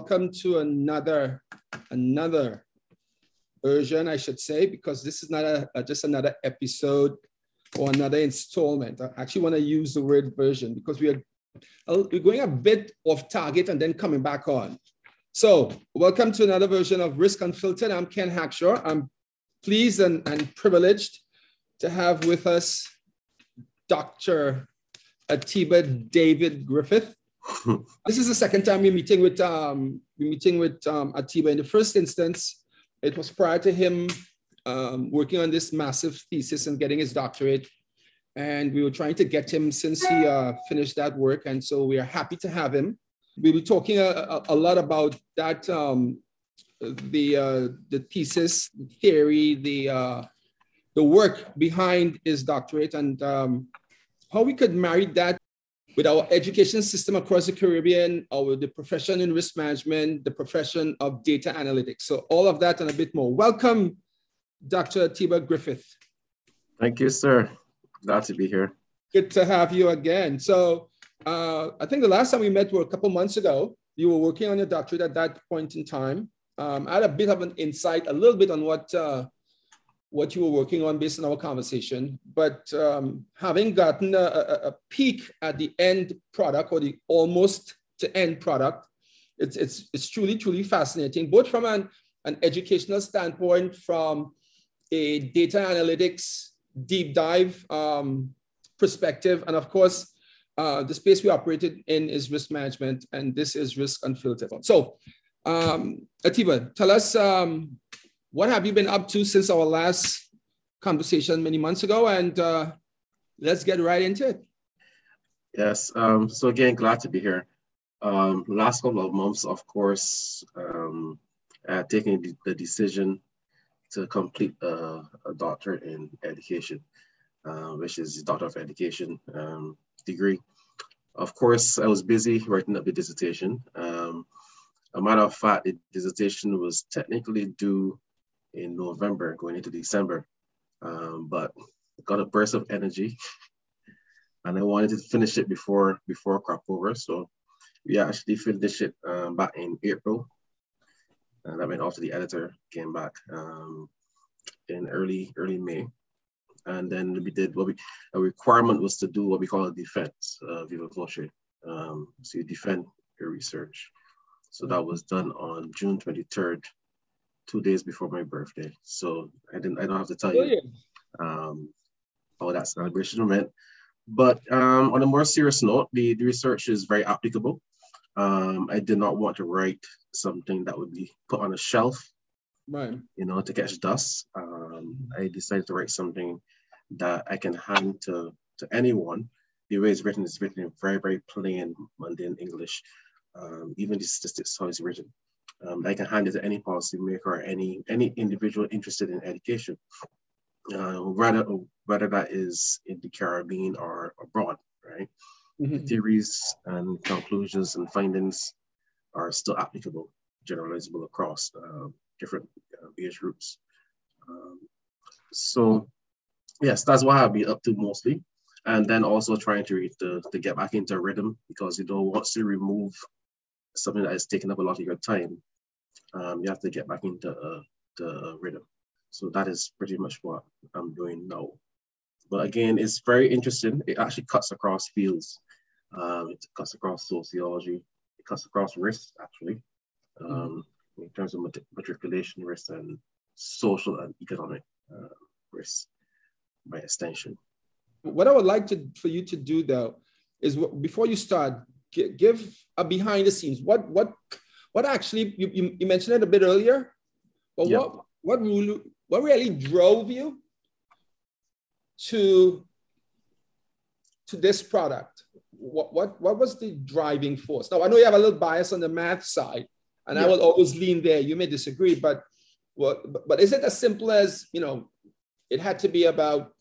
welcome to another another version, I should say, because this is not a, a just another episode or another installment. I actually want to use the word version because we are we're going a bit off target and then coming back on. So, welcome to another version of Risk Unfiltered. I'm Ken Hackshaw. I'm pleased and, and privileged to have with us Dr. Atiba David Griffith. this is the second time we're meeting with um, we're meeting with um, Atiba. In the first instance, it was prior to him um, working on this massive thesis and getting his doctorate. And we were trying to get him since he uh, finished that work. And so we are happy to have him. We'll be talking a, a, a lot about that, um, the, uh, the thesis, the theory, the, uh, the work behind his doctorate, and um, how we could marry that with our education system across the Caribbean, or the profession in risk management, the profession of data analytics. So all of that and a bit more. Welcome, Dr. Atiba Griffith. Thank you, sir. Glad to be here. Good to have you again. So uh, I think the last time we met were a couple months ago. You were working on your doctorate at that point in time. Um, I had a bit of an insight, a little bit on what uh, what you were working on based on our conversation. But um, having gotten a, a, peek at the end product or the almost to end product, it's, it's, it's truly, truly fascinating, both from an, an educational standpoint, from a data analytics deep dive um, perspective, and of course, uh, the space we operated in is risk management, and this is risk unfiltered. So, um, Atiba, tell us um, what have you been up to since our last conversation many months ago? And uh, let's get right into it. Yes. Um, so again, glad to be here. Um, last couple of months, of course, um, uh, taking the, decision to complete a, a doctorate in education, uh, which is Doctor of Education um, degree. Of course, I was busy writing up the dissertation. Um, a matter of fact, the dissertation was technically due in November going into December. Um, but got a burst of energy and I wanted to finish it before before crop over. So we actually finished it um, back in April. And that went off to the editor, came back um, in early early May. And then we did what we a requirement was to do what we call a defense uh, viva voce. Um, so you defend your research. So that was done on June 23rd, two days before my birthday. So I didn't I don't have to tell you um, how that celebration went. But um, on a more serious note, the, the research is very applicable. Um, I did not want to write something that would be put on a shelf, right? You know, to catch dust. Um, I decided to write something that I can hand to to anyone. The way it's written is written in very very plain, mundane English. Um, even the statistics how it's written um, I can hand it to any policymaker or any any individual interested in education, uh, whether whether that is in the Caribbean or abroad, right? Mm-hmm. The theories and conclusions and findings are still applicable, generalizable across uh, different uh, age groups. Um, so, yes, that's what I've been up to mostly. And then also trying to, to, to get back into rhythm because you don't want to remove something that is taking up a lot of your time, um, you have to get back into uh, the rhythm. So that is pretty much what I'm doing now. But again, it's very interesting. It actually cuts across fields. Um, it cuts across sociology. It cuts across risks, actually, um, in terms of matriculation risks and social and economic uh, risks by extension. What I would like to, for you to do, though, is before you start, give a behind the scenes. What what what actually you, you, you mentioned it a bit earlier, but yep. what what really, what really drove you to to this product? What what what was the driving force? Now I know you have a little bias on the math side, and yep. I will always lean there. You may disagree, but what but is it as simple as you know? It had to be about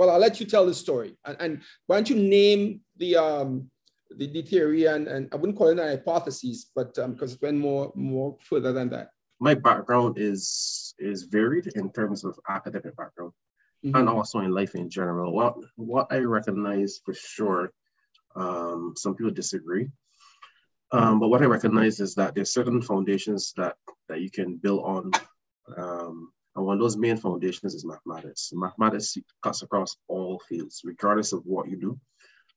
well, I'll let you tell the story. And, and why don't you name the um, the, the theory and, and I wouldn't call it an hypothesis, but because um, it went more more further than that. My background is is varied in terms of academic background mm-hmm. and also in life in general. What what I recognize for sure, um, some people disagree, Um, but what I recognize is that there's certain foundations that, that you can build on. Um, and one of those main foundations is mathematics. Mathematics cuts across all fields, regardless of what you do.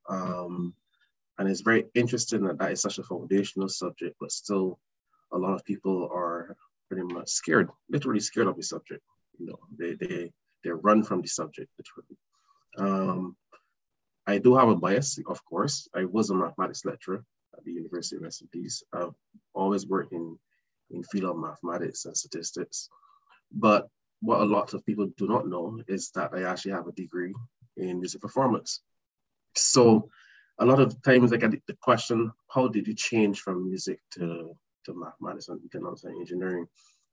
Um, and it's very interesting that that is such a foundational subject, but still a lot of people are pretty much scared, literally scared of the subject. You know, they, they, they run from the subject, literally. Um, I do have a bias, of course. I was a mathematics lecturer at the University of Western I've always worked in, in field of mathematics and statistics. But what a lot of people do not know is that I actually have a degree in music performance. So a lot of times I get the question, how did you change from music to, to mathematics and economics and engineering?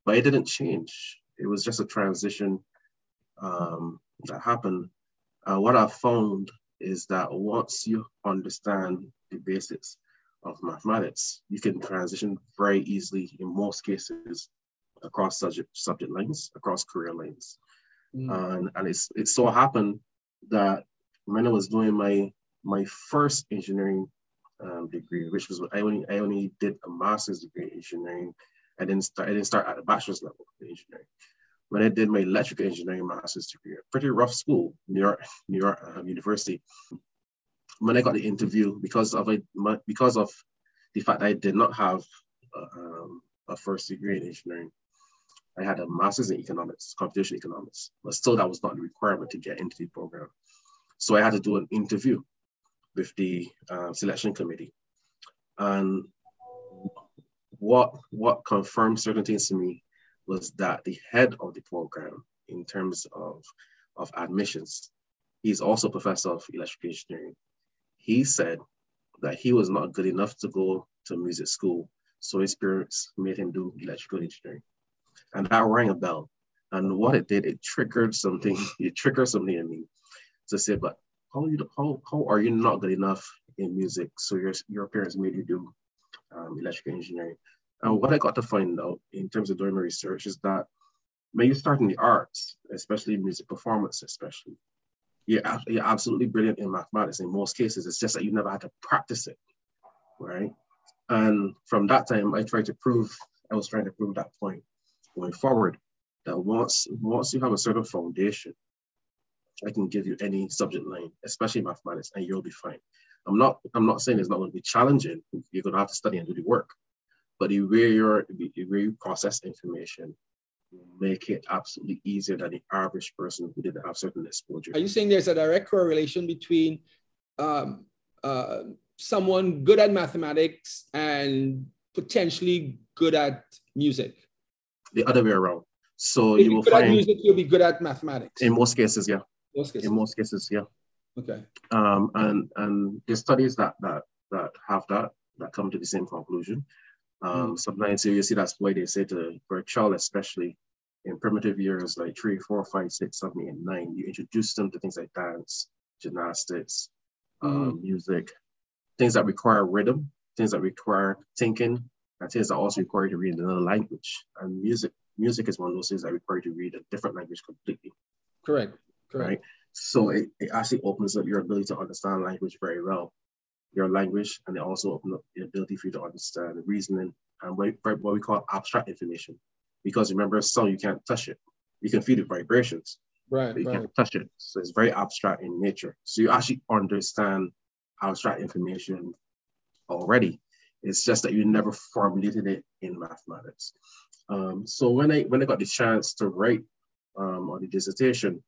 But it didn't change. It was just a transition um, that happened. Uh, what I found is that once you understand the basics of mathematics, you can transition very easily in most cases across subject subject lines, across career lines. Mm. And, and it's it so happened that when I was doing my my first engineering um, degree, which was I only I only did a master's degree in engineering. I didn't start I didn't start at the bachelor's level in engineering when I did my electrical engineering master's degree, a pretty rough school, New York, New York um, University. When I got the interview, because of a, because of the fact I did not have a, um, a first degree in engineering, I had a master's in economics, computational economics, but still that was not the requirement to get into the program. So I had to do an interview with the uh, selection committee. And what, what confirmed certain things to me was that the head of the program in terms of, of admissions, he's also professor of electrical engineering. He said that he was not good enough to go to music school, so his parents made him do electrical engineering. And that rang a bell. And what it did, it triggered something, it triggered something in me to say, but how you how, how are you not good enough in music? So your your parents made you do um, electrical engineering. And what I got to find out in terms of doing my research is that when you start in the arts, especially music performance, especially, you're, you're absolutely brilliant in mathematics. In most cases, it's just that you never had to practice it, right? And from that time, I tried to prove, I was trying to prove that point going forward, that once, once you have a certain foundation, I can give you any subject line, especially mathematics, and you'll be fine. I'm not, I'm not saying it's not going to be challenging. You're going to have to study and do the work, but the way, you're, the way you process information make it absolutely easier than the average person who didn't have certain exposure. Are you saying there's a direct correlation between um, uh, someone good at mathematics and potentially good at music? The other way around. So if you will good find at music, you'll be good at mathematics. In most cases, yeah. Most cases. In most cases, yeah. Okay. Um, and and the studies that that that have that that come to the same conclusion. Um, mm. Sometimes you see that's why they say to for a child, especially in primitive years like three, four, five, six, seven, eight, nine, you introduce them to things like dance, gymnastics, mm. um, music, things that require rhythm, things that require thinking, and things that also require you to read another language. And music, music is one of those things that require you to read a different language completely. Correct. Correct. Right. So it, it actually opens up your ability to understand language very well your language, and it also opens up the ability for you to understand reasoning and what, what we call abstract information. Because remember, sound you can't touch it. You can feel the vibrations, right? But you right. can't touch it. So it's very abstract in nature. So you actually understand abstract information already. It's just that you never formulated it in mathematics. Um, so when I when I got the chance to write um, on the dissertation,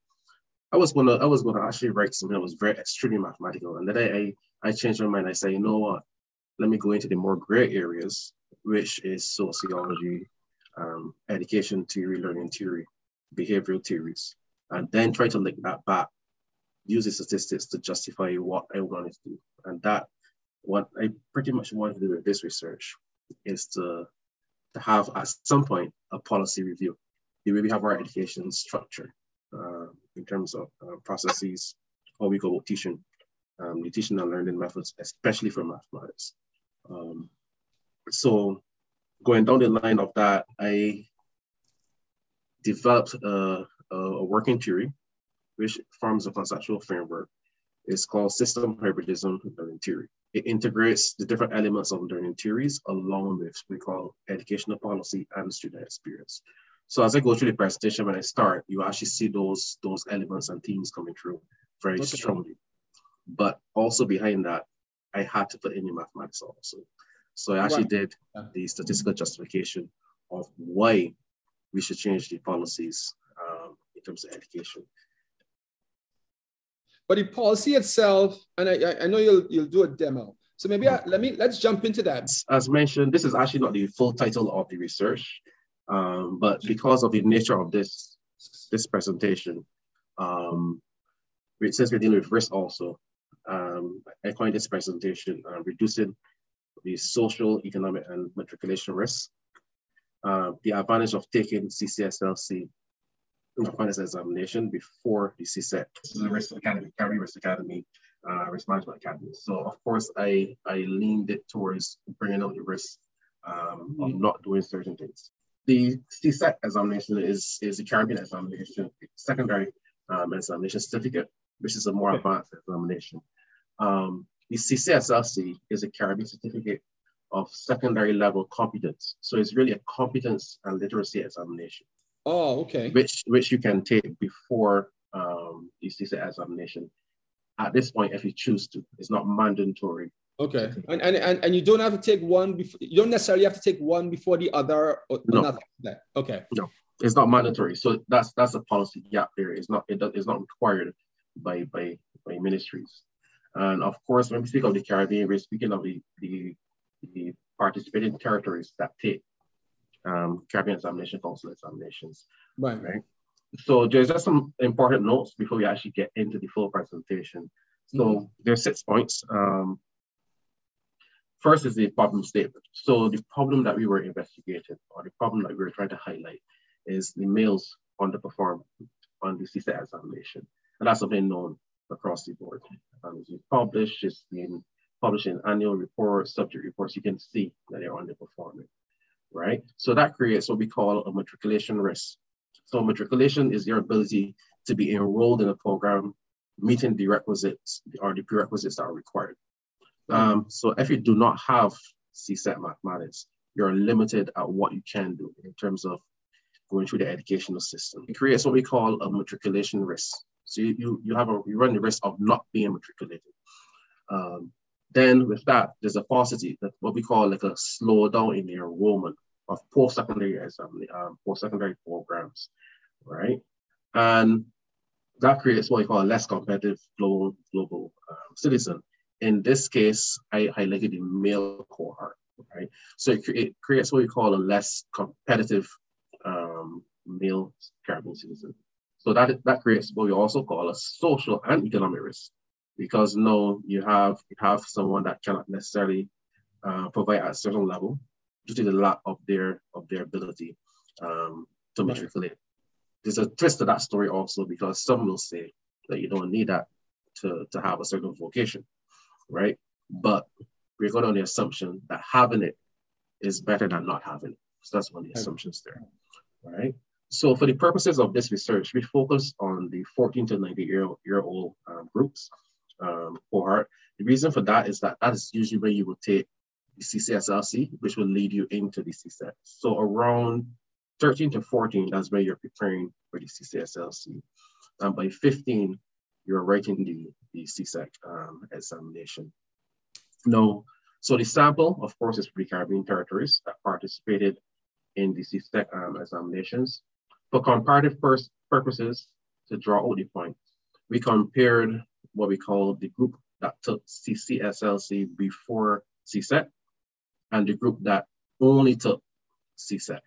I was gonna I was gonna actually write something that was very extremely mathematical, and then I, I I changed my mind. I said, you know what? Let me go into the more gray areas, which is sociology, um, education theory, learning theory, behavioral theories, and then try to link that back, use the statistics to justify what I wanted to do. And that, what I pretty much wanted to do with this research is to, to have at some point a policy review. The way we have our education structure in terms of uh, processes, how we about teaching um, teaching and learning methods, especially for mathematics. Um, so going down the line of that, I developed a, a, working theory, which forms a conceptual framework It's called system hybridism learning theory. It integrates the different elements of learning theories along with what we call educational policy and student experience. So as I go through the presentation, when I start, you actually see those, those elements and themes coming through very okay. strongly. But also behind that, I had to put in the mathematics also. So I actually did the statistical justification of why we should change the policies um, in terms of education. But the policy itself, and I, I know you'll you'll do a demo. So maybe I, let me let's jump into that. As mentioned, this is actually not the full title of the research, um, but because of the nature of this this presentation, um, since we're dealing with risk also, um, I coined this presentation uh, reducing the social, economic, and matriculation risks. Uh, the advantage of taking CCSLC finance examination before the CSEC. This is a risk academy, Carey Risk Academy, uh, Risk Management Academy. So of course, I, I leaned it towards bringing out the risk um, of not doing certain things. The CSEC examination is, is the Caribbean examination, secondary um, examination certificate, which is a more advanced examination. Um, the CCSLC is a Caribbean certificate of secondary level competence. So it's really a competence and literacy examination. Oh, okay. Which which you can take before um, the CSEC examination. At this point, if you choose to, it's not mandatory. Okay, and, and and and you don't have to take one before. You don't necessarily have to take one before the other. Or no. Like Okay. No, it's not mandatory. So that's that's a policy gap there. It's not it does, it's not required by by by ministries. And of course, when we speak of the Caribbean, we're speaking of the the, the participating territories that take um, Caribbean Examination Council examinations. Right. right. So there's just some important notes before we actually get into the full presentation. So mm-hmm. there's six points. Um, first is the problem statement. So the problem that we were investigating or the problem that we were trying to highlight is the males underperform on the CSEC examination. And that's something known across the board. Um, it's been published, it's been published in annual reports, subject reports, you can see that they're underperforming right? So that creates what we call a matriculation risk. So matriculation is your ability to be enrolled in a program meeting the requisites or the prerequisites that are required. Um, so if you do not have CSEC mathematics, you're limited at what you can do in terms of going through the educational system. It creates what we call a matriculation risk. So you, you, you have a, you run the risk of not being matriculated. Um, then with that, there's a paucity, that what we call like a slowdown in the enrollment of post-secondary um, post-secondary programs, right? And that creates what we call a less competitive global global um, citizen. In this case, I highlighted the male cohort, right? So it, it creates what we call a less competitive um, male Caribbean citizen. So that that creates what we also call a social and economic risk because now you have you have someone that cannot necessarily uh, provide at a certain level due to the lack of their of their ability um, to matriculate. There's a twist to that story also because some will say that you don't need that to, to have a certain vocation, right? But we're going on the assumption that having it is better than not having it. So that's one of the assumptions there, right? So for the purposes of this research, we focus on the 14 to 90 year, year old um, groups um, cohort. The reason for that is that that is usually where you will take the CCSLC, which will lead you into the CSEC. So around 13 to 14, that's where you're preparing for the CCSLC. Um, by 15, you're writing the, the CSEC um, examination. Now, so the sample, of course, is the Caribbean territories that participated in the CSEC um, examinations. For comparative purposes, to draw out the point, we compared what we call the group that took CCSLC before CSEC and the group that only took CSEC.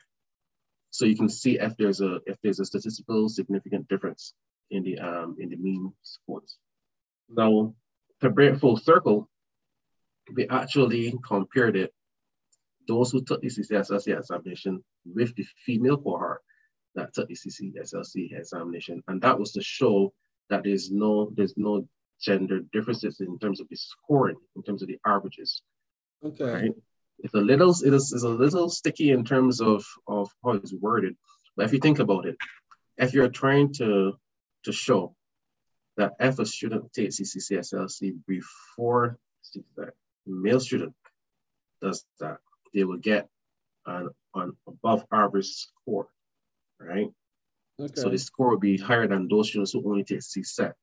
So you can see if there's a if there's a statistical significant difference in the um, in the mean scores. Now, to bring full circle, we actually compared it those who took the CCSLC examination with the female cohort that took the CCSLC examination, and that was to show that there's no there's no gender differences in terms of the scoring, in terms of the averages. Okay. Right? It's a little it is, it's a little sticky in terms of, of how it's worded. But if you think about it, if you're trying to to show that if a student takes CCCSLC before that male student does that, they will get an, an above average score, right? Okay. So the score will be higher than those students who only take CSEC.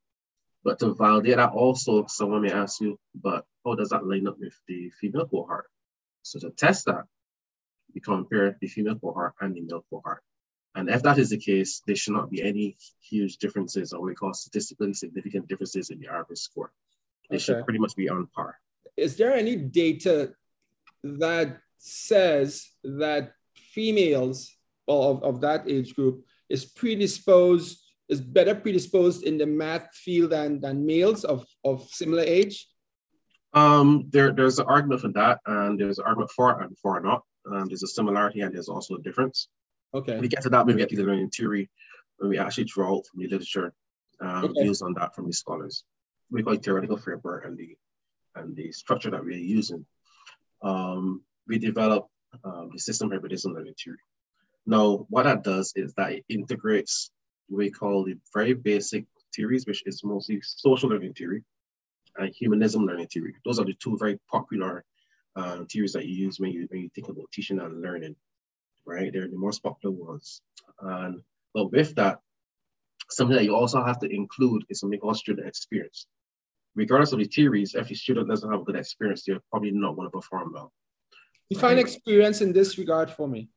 But to validate that also, someone may ask you, but how does that line up with the female cohort? So to test that, we compare the female cohort and the male cohort. And if that is the case, there should not be any huge differences or we call statistically significant differences in the average score. They okay. should pretty much be on par. Is there any data that says that females of, of that age group is predisposed, is better predisposed in the math field than, than males of, of similar age? Um, there, there's an argument for that, and there's an argument for and for not. Um, there's a similarity and there's also a difference. Okay. we get to that, maybe we get to the learning theory when we actually draw out from the literature um, okay. views on that from the scholars. We call it theoretical framework and the and the structure that we're using. Um, we develop um, the system hybridism learning theory. Now, what that does is that it integrates what we call the very basic theories, which is mostly social learning theory and humanism learning theory. Those are the two very popular uh, theories that you use when you, when you think about teaching and learning right? They're the most popular ones. And but with that, something that you also have to include is something called student experience. Regardless of the theories, if your student doesn't have a good experience, they're probably not going to perform well. Define right? experience in this regard for me.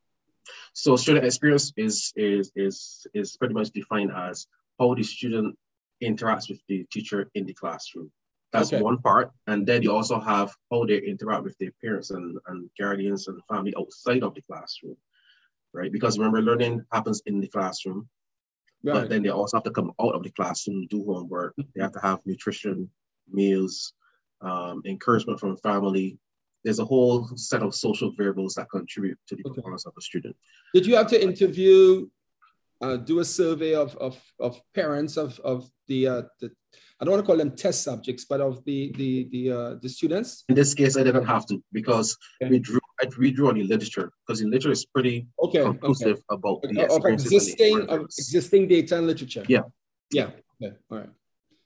So student experience is is is is pretty much defined as how the student interacts with the teacher in the classroom. That's okay. one part. And then you also have how they interact with their parents and, and guardians and family outside of the classroom right? Because remember, learning happens in the classroom, right. but then they also have to come out of the classroom, do homework. They have to have nutrition, meals, um, encouragement from family. There's a whole set of social variables that contribute to the okay. performance of a student. Did you have to interview, uh, do a survey of, of, of parents of, of the, uh, the I don't want to call them test subjects, but of the the the uh, the students. In this case, I didn't have to because okay. we drew I redrew on the literature because the literature is pretty okay, conclusive okay. about the of existing of existing data and literature. Yeah. Yeah. Okay. All right.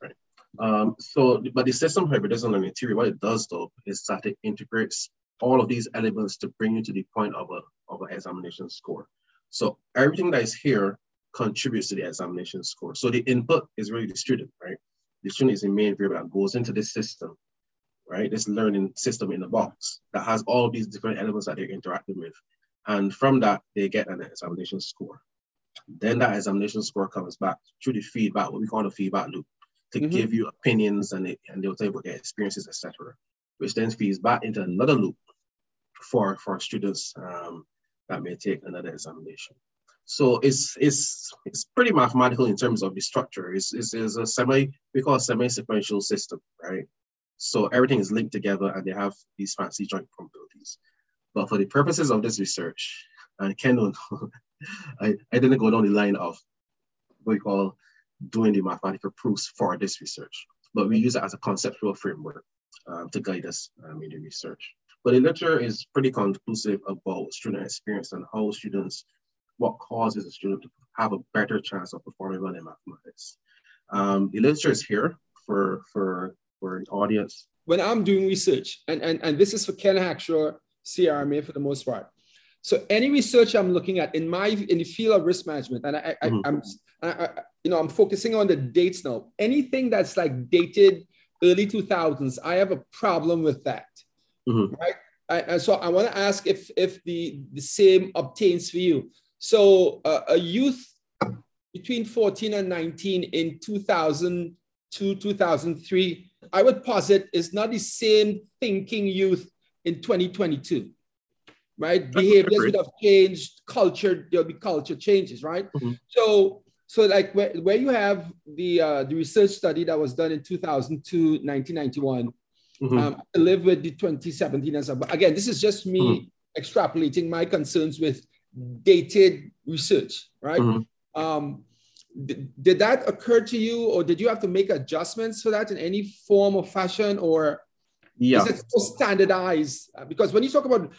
Right. Um, so, but the system hybridism learning theory, what it does though, is that it integrates all of these elements to bring you to the point of a of an examination score. So everything that is here contributes to the examination score. So the input is really the student, right? The student is the main variable that goes into this system right? This learning system in the box that has all these different elements that they're interacting with. And from that, they get an examination score. Then that examination score comes back through the feedback, what we call the feedback loop, to mm-hmm. give you opinions and, it, and they'll tell you about their experiences, etc., which then feeds back into another loop for, for students um, that may take another examination. So it's it's it's pretty mathematical in terms of the structure. It's, it's, it's a semi we call a semi-sequential system, right? So everything is linked together and they have these fancy joint probabilities. But for the purposes of this research, and Ken, I, I didn't go down the line of what we call doing the mathematical proofs for this research, but we use it as a conceptual framework um, to guide us um, in the research. But the literature is pretty conclusive about student experience and how students, what causes a student to have a better chance of performing well in mathematics. Um, the literature is here for, for for an audience? When I'm doing research, and, and, and this is for Ken Hackshaw, CRMA for the most part. So any research I'm looking at in my in the field of risk management, and I, mm-hmm. I, am I, you know I'm focusing on the dates now. Anything that's like dated early 2000s, I have a problem with that. Mm-hmm. Right. I, and so I want to ask if if the the same obtains for you. So uh, a youth between 14 and 19 in 2002 2003 I would posit is not the same thinking youth in 2022, right? Behaviors would have changed, culture, there'll be culture changes, right? Mm-hmm. So, so like where, where you have the uh, the research study that was done in 2002, 1991, mm-hmm. um, I live with the 2017 and so, but again, this is just me mm-hmm. extrapolating my concerns with dated research, right? Mm-hmm. Um, did that occur to you or did you have to make adjustments for that in any form or fashion or yeah. is it so standardized because when you talk about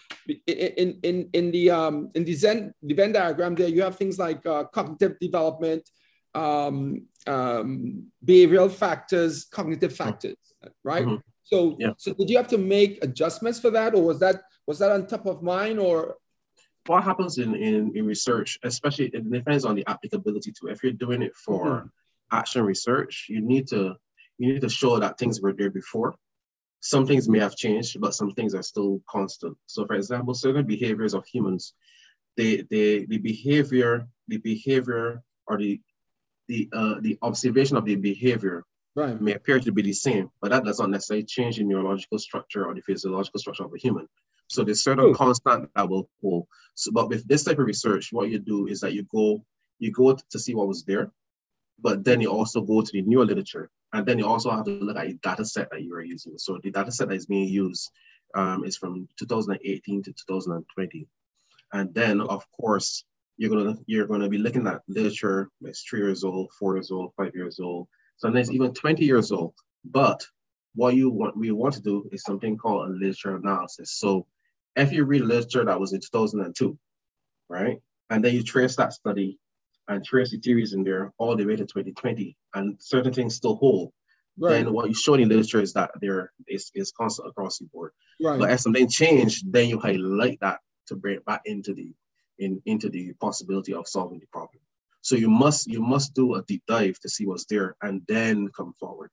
in in in the um in the zen the venn diagram there you have things like uh, cognitive development um, um, behavioral factors, cognitive factors, right? Mm-hmm. So, yeah. so did you have to make adjustments for that, or was that was that on top of mind, or? What happens in, in, in research, especially it depends on the applicability to. If you're doing it for mm-hmm. action research, you need to you need to show that things were there before. Some things may have changed, but some things are still constant. So, for example, certain behaviors of humans, they, they the behavior, the behavior or the the uh, the observation of the behavior right. may appear to be the same, but that does not necessarily change the neurological structure or the physiological structure of a human. So there's certain Ooh. constant that will hold. So, but with this type of research, what you do is that you go you go to see what was there, but then you also go to the newer literature, and then you also have to look at the data set that you are using. So the data set that is being used um, is from 2018 to 2020, and then of course you're gonna you're gonna be looking at literature that's three years old, four years old, five years old, sometimes even 20 years old. But what you want we want to do is something called a literature analysis. So if you read literature that was in 2002, right, and then you trace that study and trace the theories in there all the way to 2020, and certain things still hold, right. then what you show in literature is that there is, is constant across the board. Right. But as something changed, then you highlight that to bring it back into the in, into the possibility of solving the problem. So you must you must do a deep dive to see what's there and then come forward.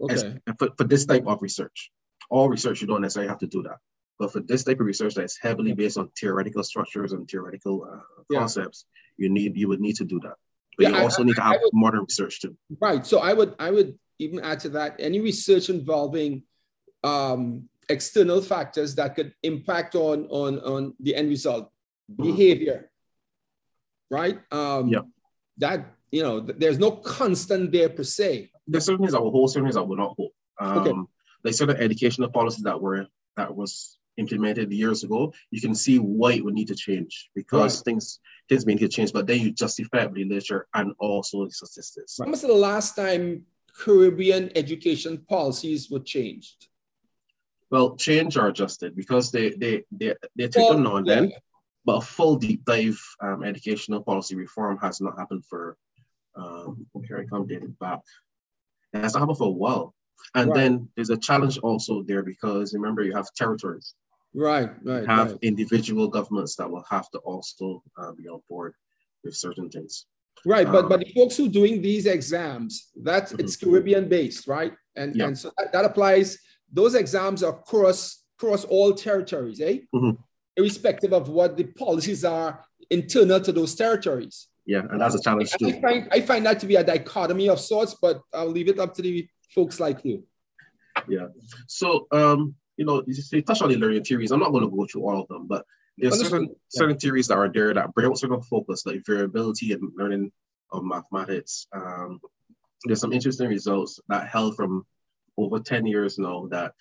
Okay. As, for, for this type of research, all research you don't necessarily have to do that. But for this type of research that's heavily based on theoretical structures and theoretical uh, yeah. concepts, you need you would need to do that. But yeah, you also I, need to have would, modern research too. Right. So I would I would even add to that any research involving um, external factors that could impact on on on the end result behavior, right? Um, yeah. That, you know, there's no constant there per se. There's certain things that will hold, certain things that will not hold. Um, okay. Like certain educational policies that were, that was implemented years ago, you can see why it would need to change because right. things things may need to change, but then you justify it with literature and also the statistics. When was the last time Caribbean education policies were changed? Well, change or adjusted because they they they they take well, them now and then. But a full deep dive um, educational policy reform has not happened for, um, here I come, dated back. It has not happened for a while. And right. then there's a challenge also there because remember you have territories. Right, right. Have right. individual governments that will have to also uh, be on board with certain things. Right, but um, but the folks who are doing these exams, that's mm-hmm. it's Caribbean based, right? And yeah. and so that, that, applies. Those exams are cross cross all territories, eh? Mm-hmm irrespective of what the policies are internal to those territories. Yeah, and that's a challenge too. I find, I find that to be a dichotomy of sorts, but I'll leave it up to the folks like you. Yeah. So, um, you know, you touch on the learning theories. I'm not going to go through all of them, but there's certain yeah. certain theories that are there that bring out certain focus, like variability and learning of mathematics. Um, there's some interesting results that held from over 10 years now that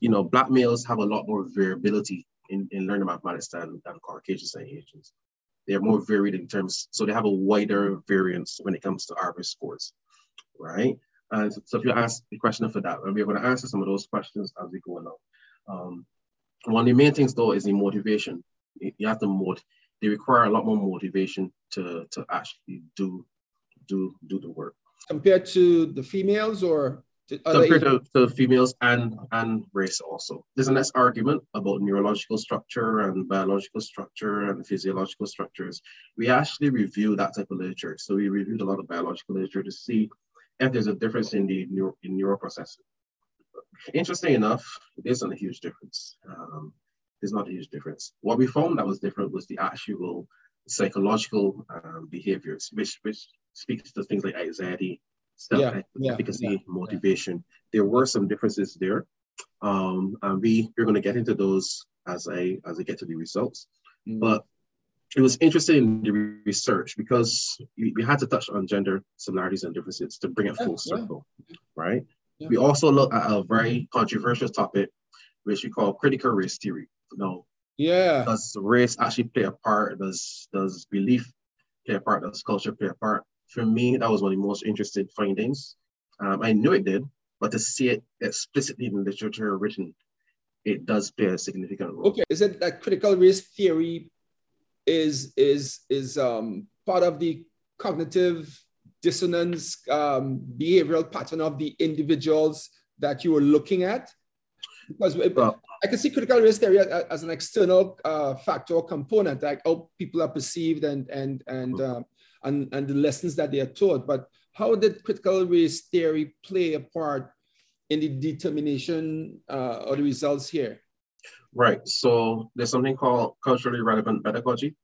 you know black males have a lot more variability in, in learning mathematics than, than Caucasians and Asians. They're more varied in terms, so they have a wider variance when it comes to average scores, right? And so if you ask the question for that, and we're going to answer some of those questions as we go along. Um, one of the main things though is the motivation. You have to motivate. They require a lot more motivation to to actually do do do the work. Compared to the females, or compared to, to, females and and race also. There's a nice argument about neurological structure and biological structure and physiological structures. We actually review that type of literature. So we reviewed a lot of biological literature to see if there's a difference in the neuro, in neuroprocessing. Interesting enough, there isn't a huge difference. Um, there's not a huge difference. What we found that was different was the actual psychological um, behaviors, which which speaks to things like anxiety, self yeah, efficacy, yeah, motivation. There were some differences there. Um, and we we're going to get into those as I as I get to the results. Mm. But it was interesting in the research because we, we, had to touch on gender similarities and differences to bring it full circle, right? We also looked at a very controversial topic, which we call critical race theory. You know, yeah, does race actually play a part? Does does belief play a part? Does culture play a part? for me, that was one of the most interesting findings. Um, I knew it did, but to see it explicitly in the literature written, it does play a significant role. Okay, is it that critical race theory is is is um, part of the cognitive dissonance um, behavioral pattern of the individuals that you were looking at? Because well, I can see critical race theory as an external uh, factor or component, like how people are perceived and and and, uh, and and the lessons that they are taught. But how did critical race theory play a part in the determination uh, of the results here? Right. So there's something called culturally relevant pedagogy.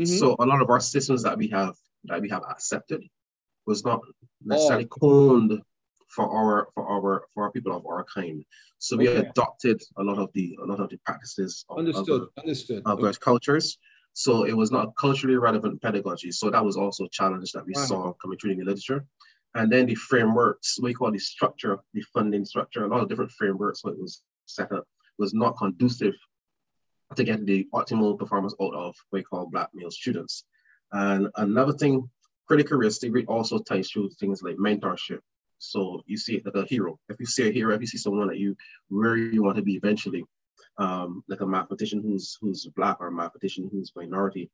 Mm-hmm. So a lot of our systems that we have that we have accepted was not necessarily oh. coined for our for our for our people of our kind. So we okay. adopted a lot of the a lot of the practices of understood other, understood other okay. cultures. So it was not culturally relevant pedagogy. So that was also a challenge that we wow. saw coming through in the literature. And then the frameworks, we call the structure, the funding structure, a lot of different frameworks what was set up was not conducive to get the optimal performance out of what we call black male students. And another thing, critical race theory also ties through things like mentorship. So you see it like a hero. If you see a hero, if you see someone that you where you want to be eventually, um, like a mathematician who's who's black or a mathematician who's minority,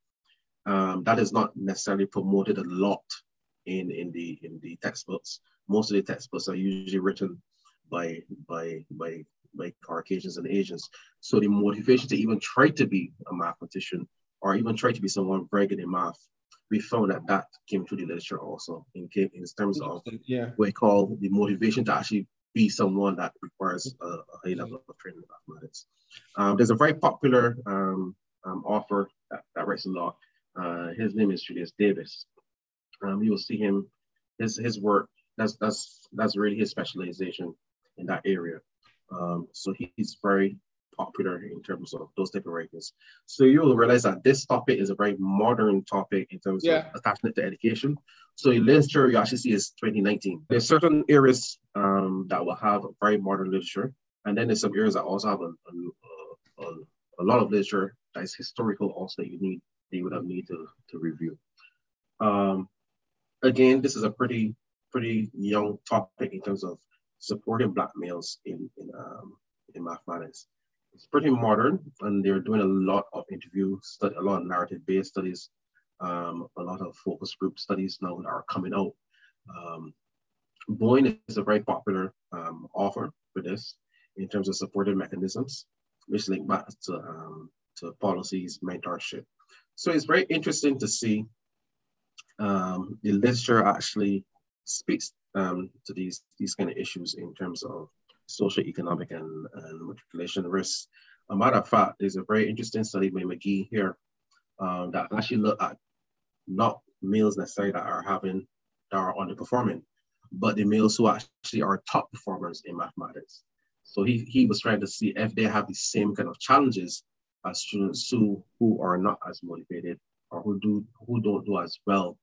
um, that is not necessarily promoted a lot in in the in the textbooks. Most of the textbooks are usually written by by by by Caucasians and Asians. So the motivation to even try to be a mathematician or even try to be someone very good in math we found that that came through the literature also in, in terms of yeah. what we call the motivation to actually be someone that requires a, a high level of training in mathematics. Um, there's a very popular um, um, author that, that, writes a lot. Uh, his name is Julius Davis. Um, you will see him, his, his work, that's, that's, that's really his specialization in that area. Um, so he's very popular in terms of those type of writings. So you'll realize that this topic is a very modern topic in terms yeah. of attachment to education. So in literature, you actually see is 2019. There's certain areas um, that will have very modern literature, and then there's some areas that also have a, a, a, a lot of literature that is historical also that you need, that you would have need to, to review. Um, again, this is a pretty, pretty young topic in terms of supporting Black males in, in, um, in mathematics it's pretty modern and they're doing a lot of interview study, a lot of narrative based studies, um, a lot of focus group studies now that are coming out. Um, Boyne is a very popular um, offer for this in terms of supportive mechanisms, which link back to, um, to policies, mentorship. So it's very interesting to see um, the literature actually speaks um, to these, these kind of issues in terms of social, economic, and, and matriculation risks. A matter of fact, there's a very interesting study by McGee here um, that actually look at not males necessarily that are having, that are underperforming, but the males who actually are top performers in mathematics. So he, he was trying to see if they have the same kind of challenges as students who, who are not as motivated or who do who don't do as well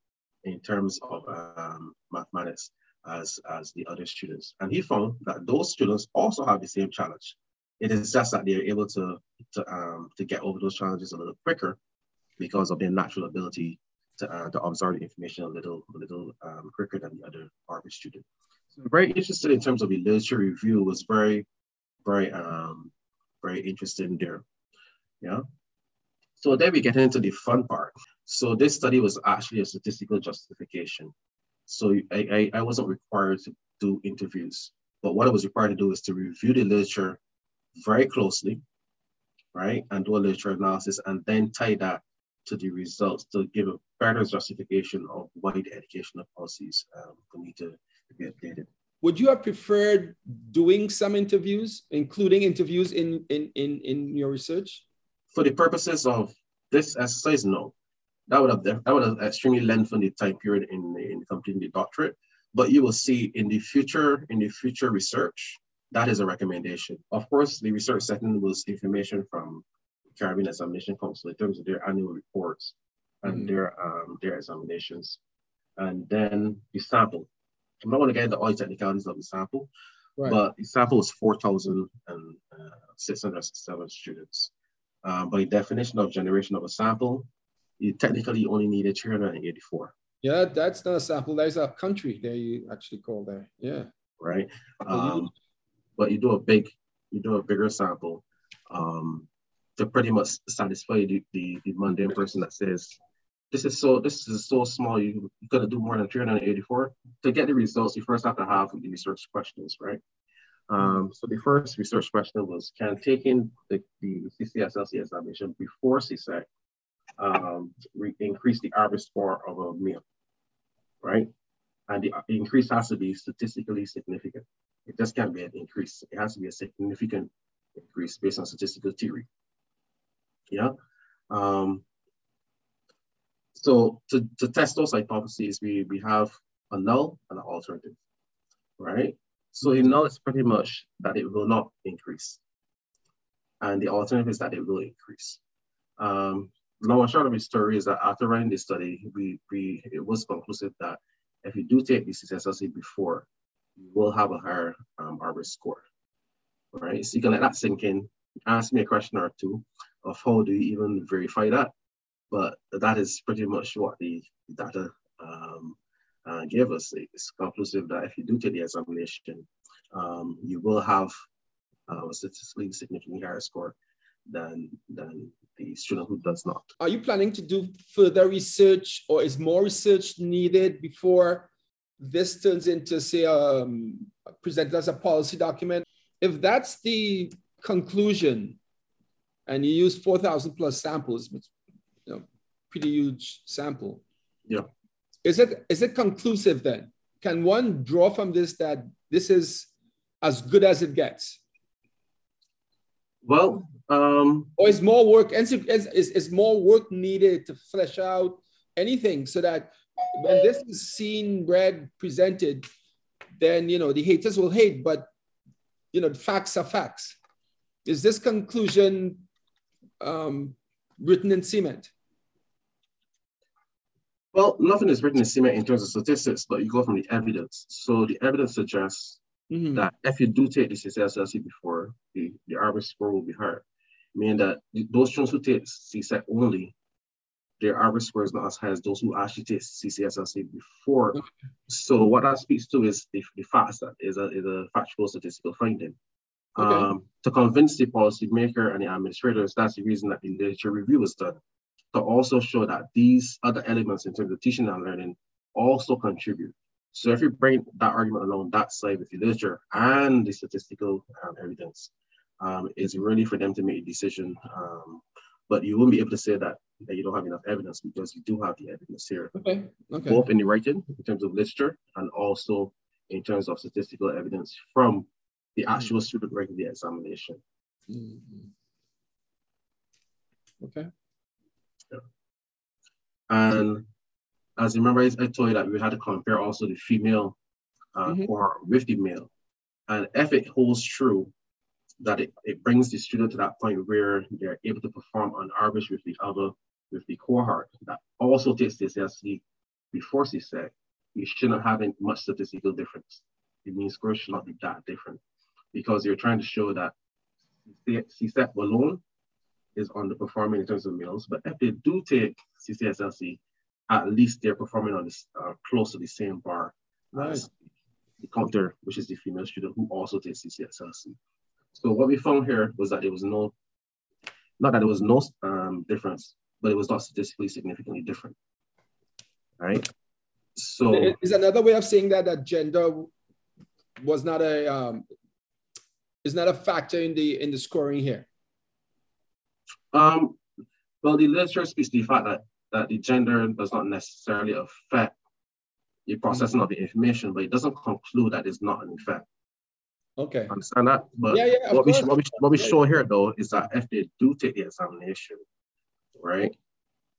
in terms of um, mathematics as, as the other students. And he found that those students also have the same challenge. It is just that they're able to, to, um, to get over those challenges a little quicker because of their natural ability to, uh, to absorb the information a little, a little um, quicker than the other average student. So very interested in terms of the literature review was very, very, um, very interested in there. Yeah. So then we get into the fun part. So this study was actually a statistical justification. So I, I, I wasn't required to do interviews, but what I was required to do is to review the literature very closely, right? And do a literature analysis and then tie that to the results to give a better justification of why the educational policies um, need to be updated. Would you have preferred doing some interviews, including interviews in, in, in, in your research? For the purposes of this exercise, no that would have that would have extremely lengthened the time period in, in completing the doctorate. But you will see in the future, in the future research, that is a recommendation. Of course, the research setting was information from Caribbean Examination Council in terms of their annual reports and mm-hmm. their um, their examinations. And then the sample. I'm not going to get into all the technicalities of the sample, right. but the sample is 4,667 uh, students. Um, by definition of generation of a sample, you technically only needed 384. Yeah, that's not a sample. There's a country there you actually call there. Yeah. Right. Um, but you do a big, you do a bigger sample um, to pretty much satisfy the, the, the mundane person that says, this is so this is so small. You, you got to do more than 384 to get the results. You first have to have the research questions, right? Um, so the first research question was, can taking the, the CCSLC examination before CSEC um, increase the average score of a meal, right? And the increase has to be statistically significant. It just can't be an increase. It has to be a significant increase based on statistical theory. Yeah. Um, so to, to test those hypotheses, we, we have a null and an alternative, right? So the null is pretty much that it will not increase. And the alternative is that it will increase. Um, long and short of the story is that after running this study, we, we it was conclusive that if you do take the CCSLC before, you will have a higher um, average score, right? So you can let that sink in, ask me a question or two of how do you even verify that? But that is pretty much what the data um, uh, gave us. It's conclusive that if you do take the examination, um, you will have uh, a statistically significantly higher score than, than the student who does not. Are you planning to do further research or is more research needed before this turns into, say, um, presented as a policy document? If that's the conclusion and you use 4,000 plus samples, which, you know, pretty huge sample. Yeah. Is it, is it conclusive then? Can one draw from this that this is as good as it gets? Well, um, or is more work is, is, is more work needed to flesh out anything so that when this is seen, read, presented, then you know the haters will hate, but you know the facts are facts. Is this conclusion um, written in cement? Well, nothing is written in cement in terms of statistics, but you go from the evidence. So the evidence suggests mm-hmm. that if you do take the CCSLC before, the, the average score will be higher meaning that those students who take CSEC only, their average score is not as high as those who actually take CCSLC before. So what that speaks to is the, the facts that is a, is a factual statistical finding. Okay. Um, to convince the policymaker and the administrators, that's the reason that the literature review was done, to also show that these other elements in terms of teaching and learning also contribute. So if you bring that argument along that side with the literature and the statistical um, evidence, um, is really for them to make a decision. Um, but you won't be able to say that that you don't have enough evidence because you do have the evidence here. Okay. Okay. Both in the writing, in terms of literature, and also in terms of statistical evidence from the hmm. actual mm-hmm. student writing the examination. Mm-hmm. Okay. And as you remember, I told you that we had to compare also the female uh, mm-hmm. or with the male. And if it holds true that it, it brings the student to that point where they're able to perform on average with the other, with the cohort that also takes this CSC before CSEC, you shouldn't have much statistical difference. It means scores should not be that different because you're trying to show that CSEC alone is underperforming in terms of males, but if they do take CCSLC, at least they're performing on this uh, close to the same bar right. as the counter, which is the female student who also takes CCSLC. So what we found here was that there was no, not that there was no um, difference, but it was not statistically significantly different, right? So is another way of saying that that gender was not a um, is not a factor in the in the scoring here. Um, well, the literature speaks to the fact that that the gender does not necessarily affect the processing of the information, but it doesn't conclude that it's not an effect. Okay. Understand that? But yeah, yeah, what, we, what, we, what we show here though is that if they do take the examination, right,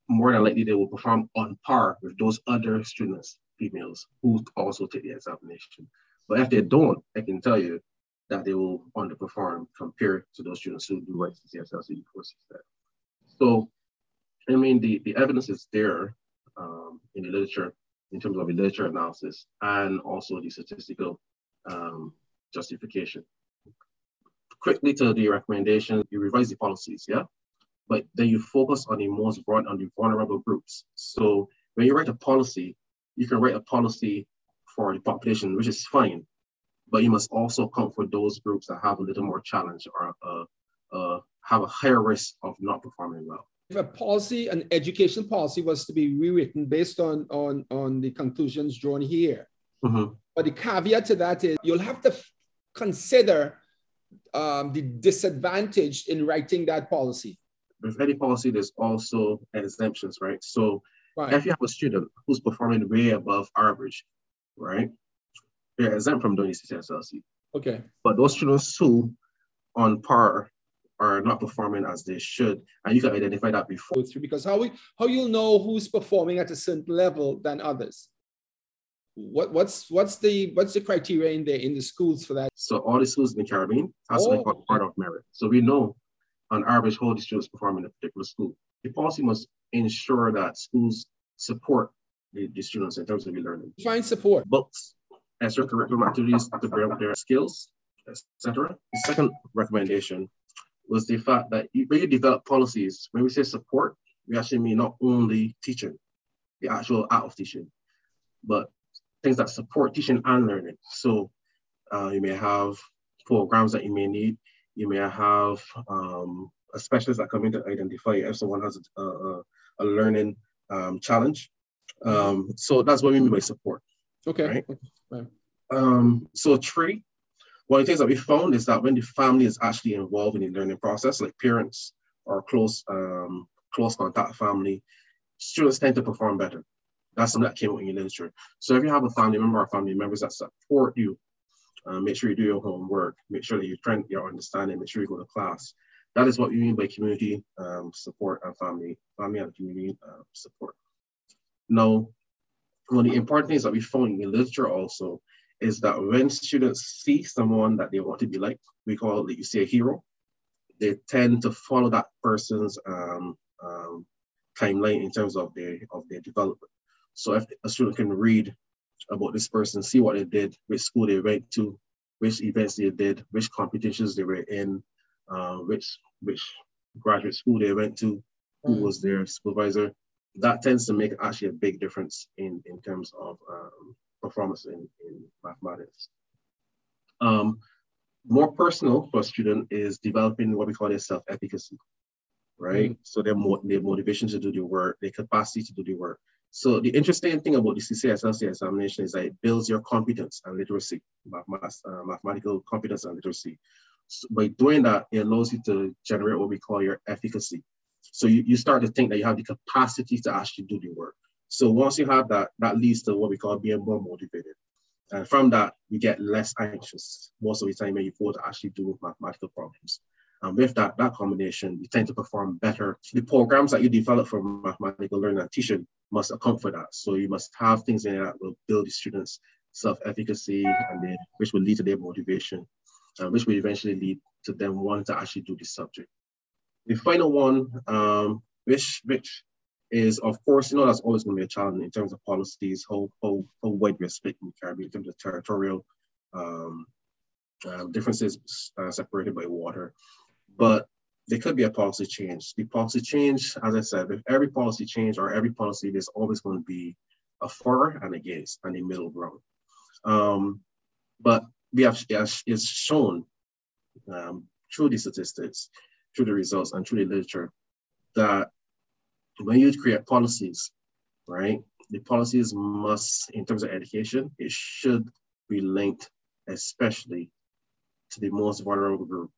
more than likely they will perform on par with those other students, females, who also take the examination. But if they don't, I can tell you that they will underperform compared to those students who do write CCSLC before CSEC. So, I mean, the, the evidence is there um, in the literature in terms of the literature analysis and also the statistical um, justification. Quickly to the recommendation, you revise the policies, yeah? But then you focus on the most on the vulnerable groups. So when you write a policy, you can write a policy for the population, which is fine, but you must also come for those groups that have a little more challenge or uh, uh, have a higher risk of not performing well. If a policy, an education policy was to be rewritten based on, on, on the conclusions drawn here, Mm-hmm. but the caveat to that is you'll have to f- consider um, the disadvantage in writing that policy. With any policy, there's also exemptions, right? So Right. if you have a student who's performing way above average, right, they're exempt from doing the CCSLC. Okay. But those students who on par are not performing as they should, and you can identify that before. Because how we how you'll know who's performing at a certain level than others. What what's what's the what's the criteria in there in the schools for that? So all the schools in the Caribbean has to Oh. be part- part of merit. So we know on average how the students perform in a particular school. The policy must ensure that schools support the, the students in terms of e-learning. Find support. Books, extracurricular activities to up their skills, etc. The second recommendation was the fact that you, when you develop policies, when we say support, we actually mean not only teaching, the actual act of teaching, but things that support teaching and learning. So uh, you may have programs that you may need. You may have um, a specialist that come in to identify if someone has a, a, a learning um, challenge. Um, so that's what we mean by support. Okay. Right. Um, so three, one of the things that we found is that when the family is actually involved in the learning process, like parents or close um, close contact family, students tend to perform better. That's something that came out in your literature. So if you have a family member or family members that support you, uh, make sure you do your homework, make sure that you train your understanding, make sure you go to class. That is what we mean by community um, support and family, family and community uh, support. Now, one of the important things that we found in literature also is that when students see someone that they want to be like, we call it, you see a hero, they tend to follow that person's um, um, timeline in terms of their of their development. So if a student can read about this person, see what they did, which school they went to, which events they did, which competitions they were in, uh, which which graduate school they went to, who Mm. was their supervisor, that tends to make actually a big difference in, in terms of um, performance in, in mathematics. Um, more personal for a student is developing what we call their self-efficacy, right? So their, mo- their motivation to do the work, their capacity to do the work. So the interesting thing about the CCSLC examination is that it builds your competence and literacy, math- uh, mathematical competence and literacy. So by doing that, it allows you to generate what we call your efficacy. So you, you start to think that you have the capacity to actually do the work. So once you have that, that leads to what we call being more motivated. And from that, you get less anxious most of the time when you go to actually do mathematical problems. And with that, that combination, you tend to perform better. The programs that you develop for mathematical learning and teaching must account for that. So you must have things in there that will build the students' self-efficacy and then, which will lead to their motivation, uh, which will eventually lead to them wanting to actually do the subject. The final one, um, which, which is of course, you know, that's always going to be a challenge in terms of policies, how, how, how wide we're split in the Caribbean in terms of territorial um, uh, differences uh, separated by water. But there could be a policy change. The policy change, as I said, with every policy change or every policy, there's always going to be a for and against and a middle ground. Um, but we have as it's shown um, through the statistics, through the results, and through the literature that when you create policies, right, the policies must, in terms of education, it should be linked especially to the most vulnerable group.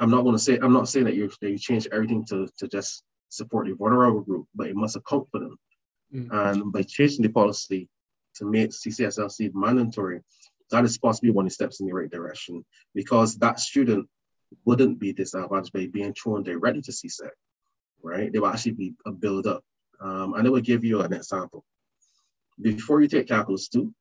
I'm not going to say, I'm not saying that you, that you change everything to, to just support the vulnerable group, but it must account for them. Mm. And by changing the policy to make CCSLC mandatory, that is possibly one of the steps in the right direction because that student wouldn't be disadvantaged by being thrown directly to CSEC, right? They will actually be a build up. Um, and I will give you an example. Before you take calculus two,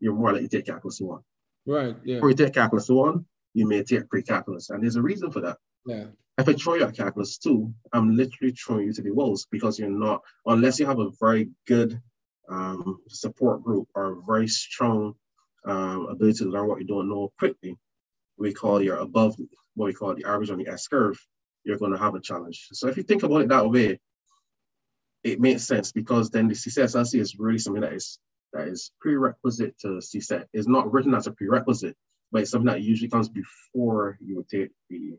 you're more likely to take calculus one. Right. Yeah. Before you take calculus one, you may take pre-calculus. And there's a reason for that. Yeah. If I throw you at calculus two, I'm literally throwing you to the wolves because you're not, unless you have a very good um, support group or a very strong um, ability to learn what you don't know quickly, we call you're above what we call the average on the S curve, you're going to have a challenge. So if you think about it that way, it makes sense because then the CCSLC is really something that is that is prerequisite to CSEC. It's not written as a prerequisite, but it's something that usually comes before you would take the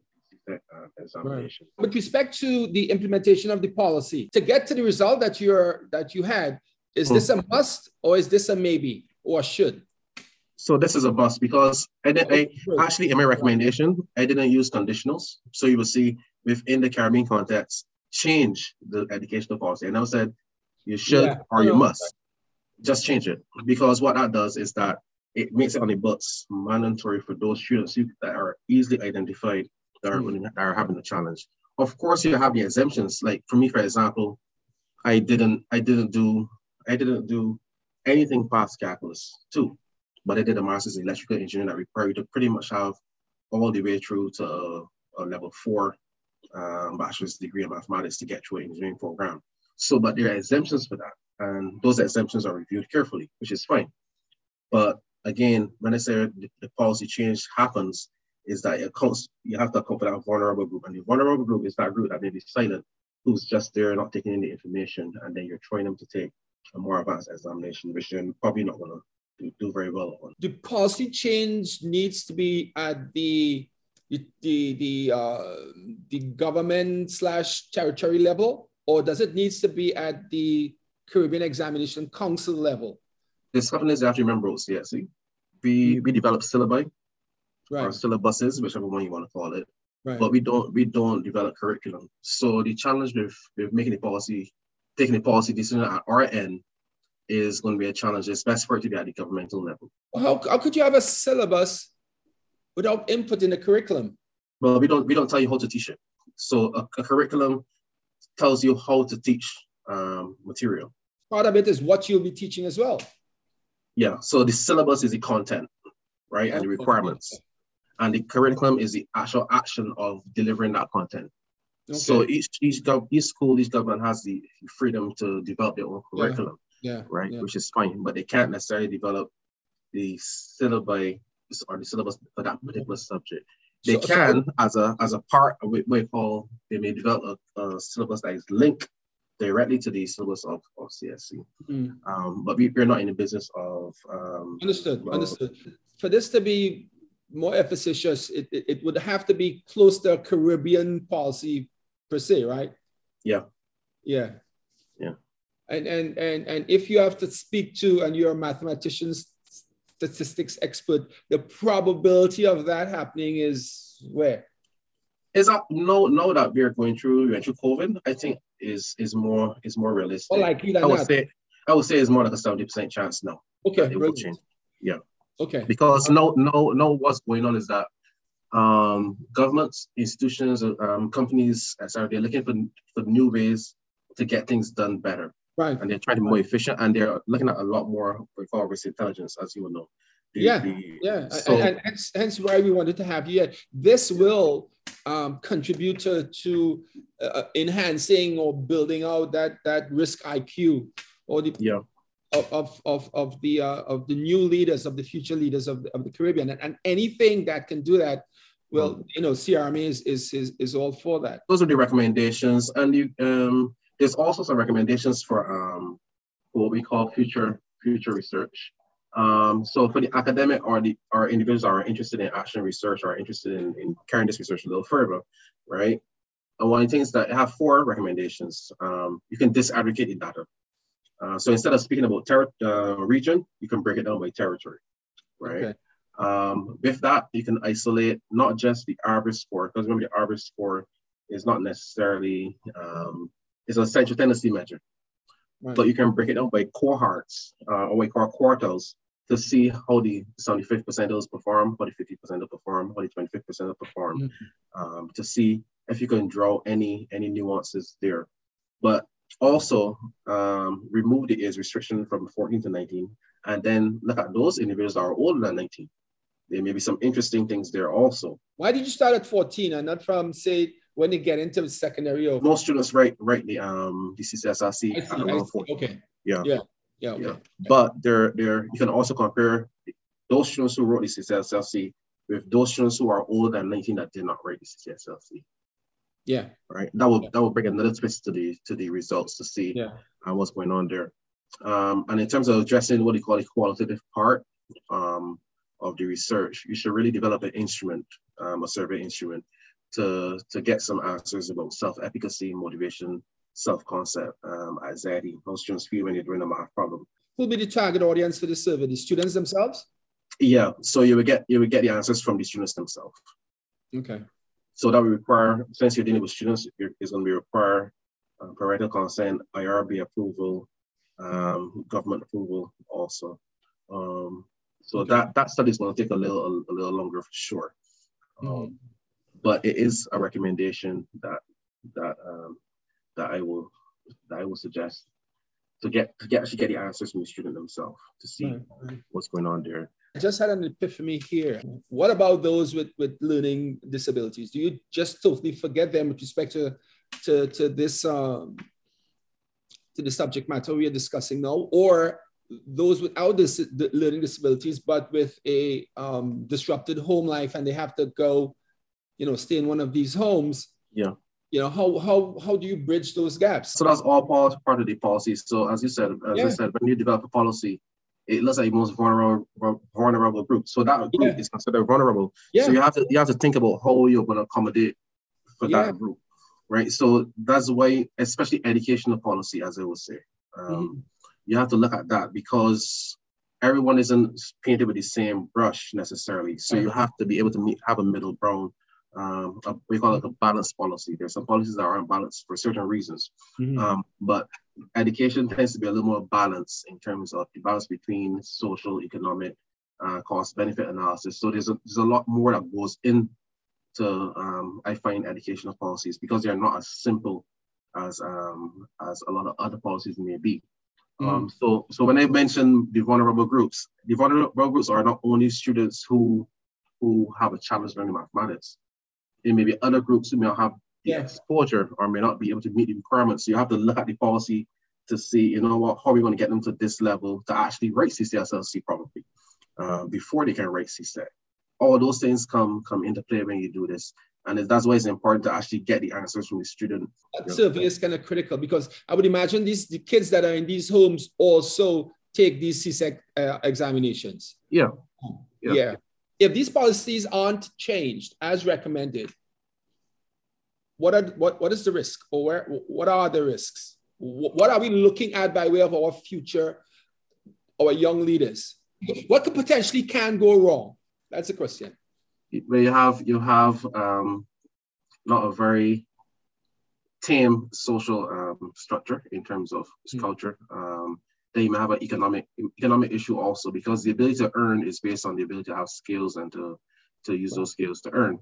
uh, examination. Right. With respect to the implementation of the policy, to get to the result that you're that you had, is mm. this a must or is this a maybe or should? So this is a must because I, did, I actually in my recommendation I didn't use conditionals. So you will see within the Caribbean context change the educational policy, and I said you should yeah, or you must just change it because what that does is that it makes it on the books mandatory for those students that are easily identified that are, mm. that are having a challenge. Of course, you have the exemptions. Like for me, for example, I didn't I didn't do I didn't do anything past calculus two, but I did a master's in electrical engineering that required to pretty much have all the way through to a, a level four um, bachelor's degree in mathematics to get through an engineering program. So, but there are exemptions for that, and those exemptions are reviewed carefully, which is fine. But again, when I say the, the policy change happens, is that it comes, you have to account for that vulnerable group, and the vulnerable group is that group that may be silent, who's just there, not taking any information, and then you're trying them to take a more advanced examination, which you're probably not going to do, do very well on. The policy change needs to be at the the the the, uh, the government slash territory level, or does it needs to be at the Caribbean Examination Council level? The government is actually member of CXC. We we develop syllabi right. or syllabuses, whichever one you want to call it. Right. But we don't we don't develop curriculum. So the challenge with, with making a policy, taking a policy decision at our end is going to be a challenge. It's best for it to be at the governmental level. How, how could you have a syllabus without input in the curriculum? Well, we don't we don't tell you how to teach it. So a, a curriculum tells you how to teach um, material. Part of it is what you'll be teaching as well. Yeah. So the syllabus is the content, right, and the requirements, and the curriculum is the actual action of delivering that content. Okay. So each each each school, each government has the freedom to develop their own curriculum. Yeah. Right. Yeah. Which is fine, but they can't necessarily develop the syllabi or the syllabus for that particular subject. They so, can, so, as a as a part of what we call, they may develop a, a, syllabus that is linked directly to the syllabus of, of CXC. Mm. Um, but we, we're not in the business of. Um, understood, well, understood. For this to be more efficacious, it, it, it would have to be close to Caribbean policy per se, right? Yeah. Yeah. And, and, and, and if you have to speak to, and you're a mathematician, statistics expert, the probability of that happening is where? Is that no no that we're going through we through COVID, I think is is more is more realistic. Or like I would say I would say it's more like a 70% chance now. Okay. It will change. Yeah. Okay. Because no no no what's going on is that um, governments, institutions, um, companies, etc. They're looking for, for new ways to get things done better. Right. And they're trying to be more efficient and they're looking at a lot more call risk intelligence, as you will know. The, yeah, the, yeah. So, and, and hence, hence why we wanted to have you here. This will um, contribute to, to uh, enhancing or building out that, that risk IQ or the yeah. of, of, of, the uh, of the new leaders of the future leaders of the, of the Caribbean and, and anything that can do that well, mm. you know, CRMA is, is, is, is all for that. Those are the recommendations. And you, um, there's also some recommendations for um, what we call future future research. Um, so for the academic or the or individuals are interested in action research or interested in, in carrying this research a little further, right? And one of the things that I have four recommendations. Um, you can disaggregate the data. Uh, so instead of speaking about ter- uh, region, you can break it down by territory, right? Okay. Um, with that, you can isolate not just the ARBIS score, because remember the ARBIS score is not necessarily um, is a central tendency measure. Right. But you can break it down by cohorts uh, or we call quartiles to see how the 75 percenters perform, how the 50 percenters perform, how the 25 percenters perform, mm-hmm. um, to see if you can draw any any nuances there. But also um, remove the age restriction from 14 to 19, and then look at those individuals that are older than 19. There may be some interesting things there also. Why did you start at 14 and not from say when they get into secondary or most students write write the um the CCSLC at around 40. Okay. Yeah. Yeah. Yeah. Okay. yeah. But there there you can also compare those students who wrote the CCSLC with those students who are older than 19 that did not write the CCSLC. Yeah. Right. That will yeah. that will bring another twist to the to the results to see yeah. uh, what's going on there. Um, and in terms of addressing what you call the qualitative part um, of the research, you should really develop an instrument, um, a survey instrument to, to get some answers about self-efficacy, motivation, self-concept, um, anxiety, how students feel when you're doing a math problem. Who'll be the target audience for the survey? The students themselves? Yeah, so you will get you will get the answers from the students themselves. Okay. So that will require, since you're dealing with students, it's going to be require uh, parental consent, IRB approval, um, government approval also. Um, so okay. that that study is going to take a little a, a little longer for sure. Mm. But it is a recommendation that that um, that I will that I will suggest to get to get actually get the answers from the student themselves to see right. what's going on there. I just had an epiphany here. What about those with, with learning disabilities? Do you just totally forget them with respect to to, to this um, to the subject matter we are discussing now, or those without this the learning disabilities, but with a um, disrupted home life, and they have to go, you know, stay in one of these homes. Yeah. You know, how how how do you bridge those gaps? So that's all part part of the policy. So as you said, as yeah. I said, when you develop a policy, it looks like most vulnerable vulnerable group. So that group yeah. is considered vulnerable. Yeah. So you have to you have to think about how you're going to accommodate for yeah. that group, right? So that's why, especially educational policy, as I would say, um, mm-hmm. you have to look at that because everyone isn't painted with the same brush necessarily. So you have to be able to meet, have a middle ground um, a, we call it a balanced policy. There's some policies that are unbalanced for certain reasons, mm-hmm. um, but education tends to be a little more balanced in terms of the balance between social, economic, uh, cost benefit analysis. So there's a, there's a lot more that goes into um, I find educational policies because they're not as simple as um, as a lot of other policies may be. Mm-hmm. Um, so so when I mention the vulnerable groups, the vulnerable groups are not only students who who have a challenge learning mathematics there may be other groups who may not have the exposure or may not be able to meet the requirements. So you have to look at the policy to see, you know what, how are we going to get them to this level to actually write CCSLC probably uh, before they can write CSEC. All those things come come into play when you do this. And that's why it's important to actually get the answers from the student. That survey is kind of critical because I would imagine these the kids that are in these homes also take these CSEC uh, examinations. Yeah. yeah. yeah if these policies aren't changed as recommended, what are what, what is the risk or where what are the risks? What are we looking at by way of our future, our young leaders? What could potentially can go wrong? That's the question. You have you have um, not a very tame social um, structure in terms of mm-hmm. culture. Um, then you may have an economic economic issue also because the ability to earn is based on the ability to have skills and to to use those skills to earn.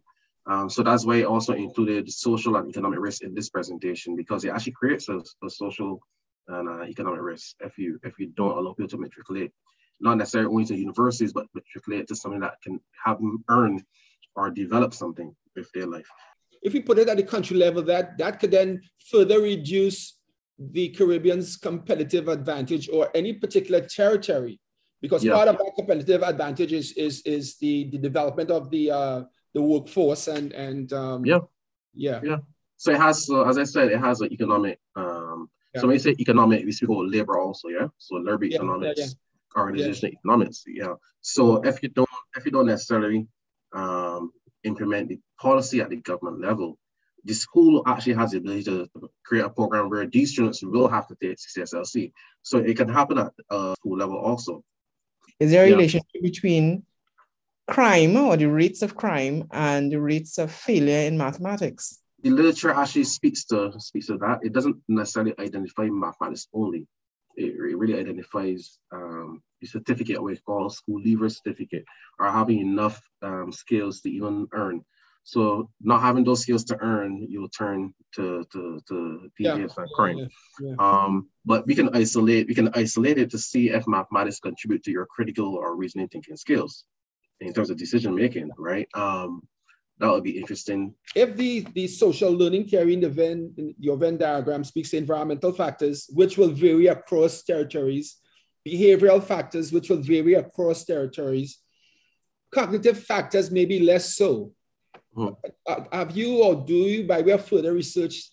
Um, so that's why I also included social and economic risk in this presentation because it actually creates a, a social and uh, economic risk if you if you don't allow people to matriculate, not necessarily only to universities, but matriculate to something that can have them earn or develop something with their life. If we put it at the country level, that that could then further reduce the Caribbean's competitive advantage or any particular territory, because yeah. part of our competitive advantage is is, is the, the development of the uh, the workforce and and um, yeah yeah yeah. So it has, uh, as I said, it has an economic. Um, yeah. So when you say economic, we speak about labor also, yeah. So labor yeah, economics, organization economics, yeah. So if you don't if you don't necessarily um, implement the policy at the government level, the school actually has the ability to create a program where these students will have to take CCSLC. So it can happen at uh, school level also. Is there a yeah. relationship between crime or the rates of crime and the rates of failure in mathematics? The literature actually speaks to speaks to that. It doesn't necessarily identify mathematics only. It, it really identifies um, the certificate, what we call school leaver certificate, or having enough um, skills to even earn so not having those skills to earn, you'll turn to to to deviance yeah. and crime. Yeah. Yeah. Um, but we can isolate we can isolate it to see if mathematics contribute to your critical or reasoning thinking skills in terms of decision making, right? Um, that would be interesting. If the, the social learning theory in the Venn, in your Venn diagram speaks to environmental factors, which will vary across territories, behavioral factors, which will vary across territories, cognitive factors may be less so. Hmm. Have you or do you, by way of further research,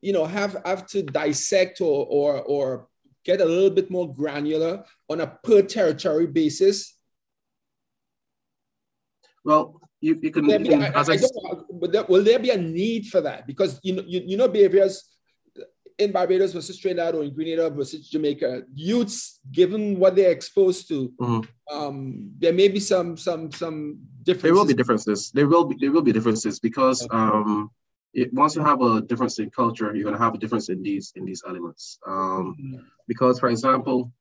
you know, have have to dissect or or or get a little bit more granular on a per territory basis? Well, you, you can, you can I, as I, I will there, will there be a need for that? Because you know, you, you know behaviors in Barbados versus Trinidad or in Grenada versus Jamaica, youths, given what they're exposed to, mm-hmm. um, there may be some some some differences. There will be differences. There will be there will be differences because um, it, once you have a difference in culture, you're going to have a difference in these in these elements. Um, mm-hmm. Because, for example,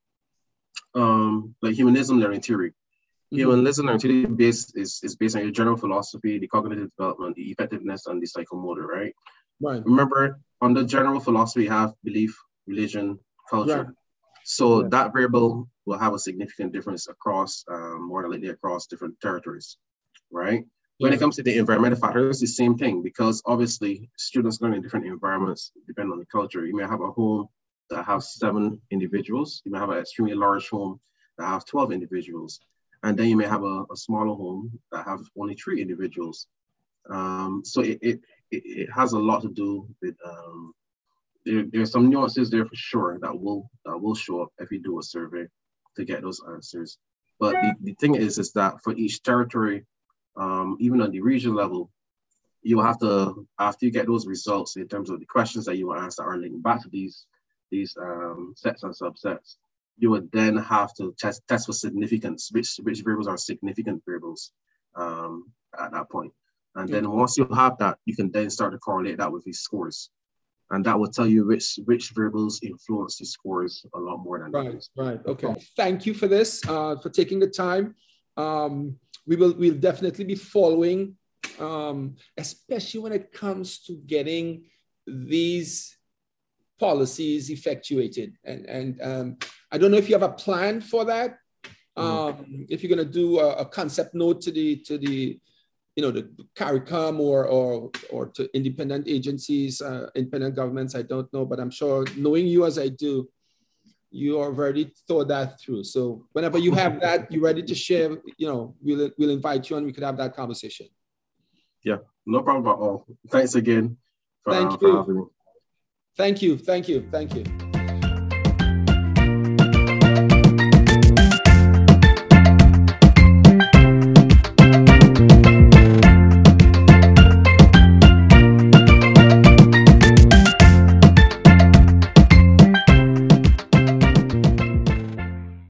um, like humanism learning theory, mm-hmm. humanism learning theory base is, is based on your general philosophy, the cognitive development, the effectiveness, and the psychomotor, right? Right. Remember, on the general philosophy, you have belief, religion, culture. Right. So right. that variable will have a significant difference across, um, more than likely across different territories, right? When it comes to the environmental factors, it's the same thing because obviously students learn in different environments depending on the culture. You may have a home that has seven individuals. You may have an extremely large home that has 12 individuals. And then you may have a, a smaller home that have only three individuals. Um, so it, it, it, has a lot to do with, um, there, there's some nuances there for sure that will, that will show up if you do a survey to get those answers. But the, the thing is, is that for each territory, um, even on the region level, you'll have to, after you get those results in terms of the questions that you will answer are linked back to these, these um, sets and subsets, you would then have to test, test for significance, which, which variables are significant variables um, at that point. And then once you have that, you can then start to correlate that with these scores. And that will tell you which which variables influence the scores a lot more than right, others. Right. Okay. Thank you for this, uh, for taking the time. Um, we will we'll definitely be following, um, especially when it comes to getting these policies effectuated. And, and um, I don't know if you have a plan for that. Mm. Um, if you're going to do a, a, concept note to the to the you know the CARICOM or or or to independent agencies, uh, independent governments, I don't know, but I'm sure knowing you as I do, you already thought that through. So whenever you have that, you're ready to share, you know, we'll, we'll invite you and we could have that conversation. Yeah, no problem at all. Thanks again. For, Thank uh, you. Thank you. Thank you. Thank you.